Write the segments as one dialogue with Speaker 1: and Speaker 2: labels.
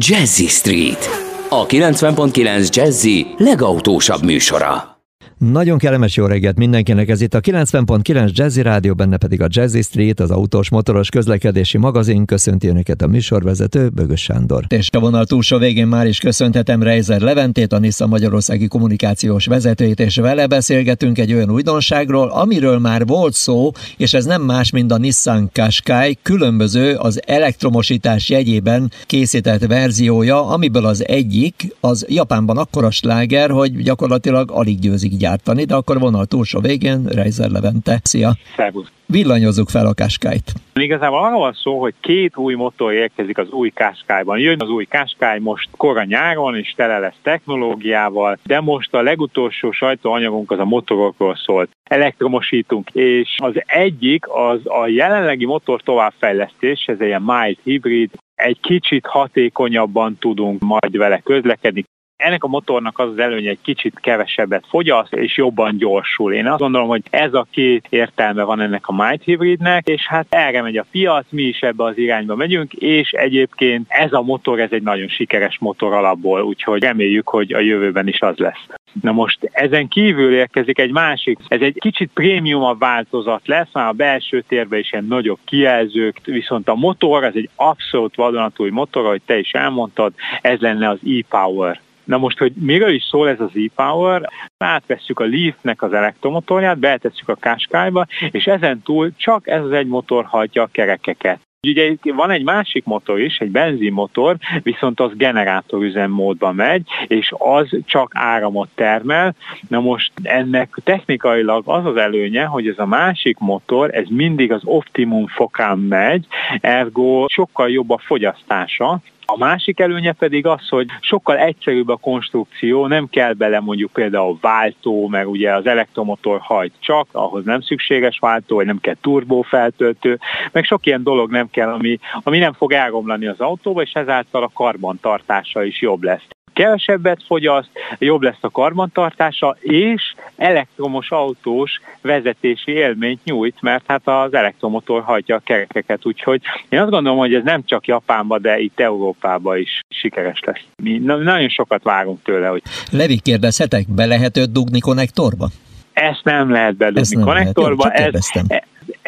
Speaker 1: Jazzy Street, a 90.9 Jazzy legautósabb műsora.
Speaker 2: Nagyon kellemes jó reggelt mindenkinek, ez itt a 90.9 Jazzy Rádió, benne pedig a Jazzy Street, az autós motoros közlekedési magazin. Köszönti Önöket a műsorvezető, Bögös Sándor. És a vonal túlsó végén már is köszönhetem Reiser Leventét, a Nissan Magyarországi kommunikációs vezetőjét, és vele beszélgetünk egy olyan újdonságról, amiről már volt szó, és ez nem más, mint a Nissan Qashqai, különböző az elektromosítás jegyében készített verziója, amiből az egyik az Japánban akkora sláger, hogy gyakorlatilag alig győzik gyártani, de akkor vonal túlsó végén Reiser Levente. Szia!
Speaker 3: Szervusz!
Speaker 2: Villanyozzuk fel a Qashqai-t.
Speaker 3: Igazából arra van szó, hogy két új motor érkezik az új Qashqai-ban. Jön az új Qashqai most kora nyáron, és tele lesz technológiával, de most a legutolsó sajtóanyagunk az a motorokról szólt. Elektromosítunk, és az egyik az a jelenlegi motor továbbfejlesztés, ez egy ilyen mild hibrid, egy kicsit hatékonyabban tudunk majd vele közlekedni, ennek a motornak az az előnye, egy kicsit kevesebbet fogyaszt, és jobban gyorsul. Én azt gondolom, hogy ez a két értelme van ennek a Might Hybridnek, és hát erre megy a piac, mi is ebbe az irányba megyünk, és egyébként ez a motor, ez egy nagyon sikeres motor alapból, úgyhogy reméljük, hogy a jövőben is az lesz. Na most ezen kívül érkezik egy másik, ez egy kicsit prémiumabb változat lesz, már a belső térben is ilyen nagyobb kijelzők, viszont a motor, ez egy abszolút vadonatúj motor, ahogy te is elmondtad, ez lenne az e-Power Na most, hogy miről is szól ez az e-Power, átvesszük a Leaf-nek az elektromotorját, betesszük a Qashqai-ba, és ezen túl csak ez az egy motor hajtja a kerekeket. Ugye van egy másik motor is, egy benzinmotor, viszont az generátorüzemmódban megy, és az csak áramot termel. Na most ennek technikailag az az előnye, hogy ez a másik motor, ez mindig az optimum fokán megy, ergo sokkal jobb a fogyasztása, a másik előnye pedig az, hogy sokkal egyszerűbb a konstrukció, nem kell bele mondjuk például váltó, mert ugye az elektromotor hajt csak, ahhoz nem szükséges váltó, vagy nem kell turbófeltöltő, meg sok ilyen dolog nem kell, ami, ami nem fog elromlani az autóba, és ezáltal a karbantartása is jobb lesz kevesebbet fogyaszt, jobb lesz a karbantartása, és elektromos autós vezetési élményt nyújt, mert hát az elektromotor hajtja a kerekeket, úgyhogy én azt gondolom, hogy ez nem csak Japánban, de itt Európában is sikeres lesz. Mi nagyon sokat várunk tőle. Hogy...
Speaker 2: Levi, kérdezhetek, be lehet dugni konnektorba?
Speaker 3: Ezt nem lehet bedugni konnektorba. Lehet. Ez,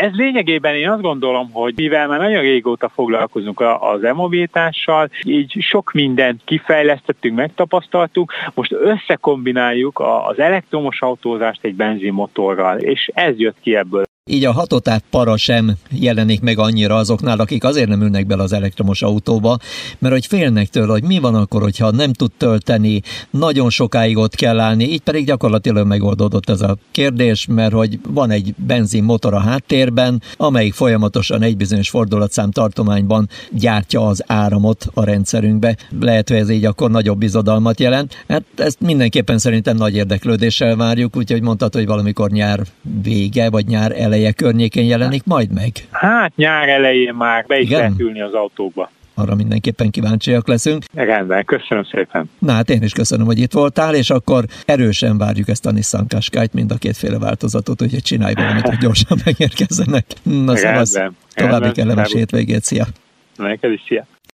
Speaker 3: ez lényegében én azt gondolom, hogy mivel már nagyon régóta foglalkozunk az e-mobilitással, így sok mindent kifejlesztettünk, megtapasztaltuk, most összekombináljuk az elektromos autózást egy benzinmotorral, és ez jött ki ebből
Speaker 2: így a hatotát para sem jelenik meg annyira azoknál, akik azért nem ülnek bele az elektromos autóba, mert hogy félnek tőle, hogy mi van akkor, hogyha nem tud tölteni, nagyon sokáig ott kell állni, így pedig gyakorlatilag megoldódott ez a kérdés, mert hogy van egy benzinmotor a háttérben, amelyik folyamatosan egy bizonyos fordulatszám tartományban gyártja az áramot a rendszerünkbe. Lehet, hogy ez így akkor nagyobb bizodalmat jelent. Hát ezt mindenképpen szerintem nagy érdeklődéssel várjuk, úgyhogy mondtad, hogy valamikor nyár vége, vagy nyár eleje eleje környékén jelenik majd meg?
Speaker 3: Hát nyár elején már be is Igen? lehet ülni az autóba
Speaker 2: arra mindenképpen kíváncsiak leszünk.
Speaker 3: Rendben, köszönöm szépen.
Speaker 2: Na hát én is köszönöm, hogy itt voltál, és akkor erősen várjuk ezt a Nissan Qashqai-t, mind a kétféle változatot, úgyhogy csinálj valamit, hogy gyorsan megérkezzenek. Na szóval további kellemes hétvégét, szia!
Speaker 3: Neked is, szia!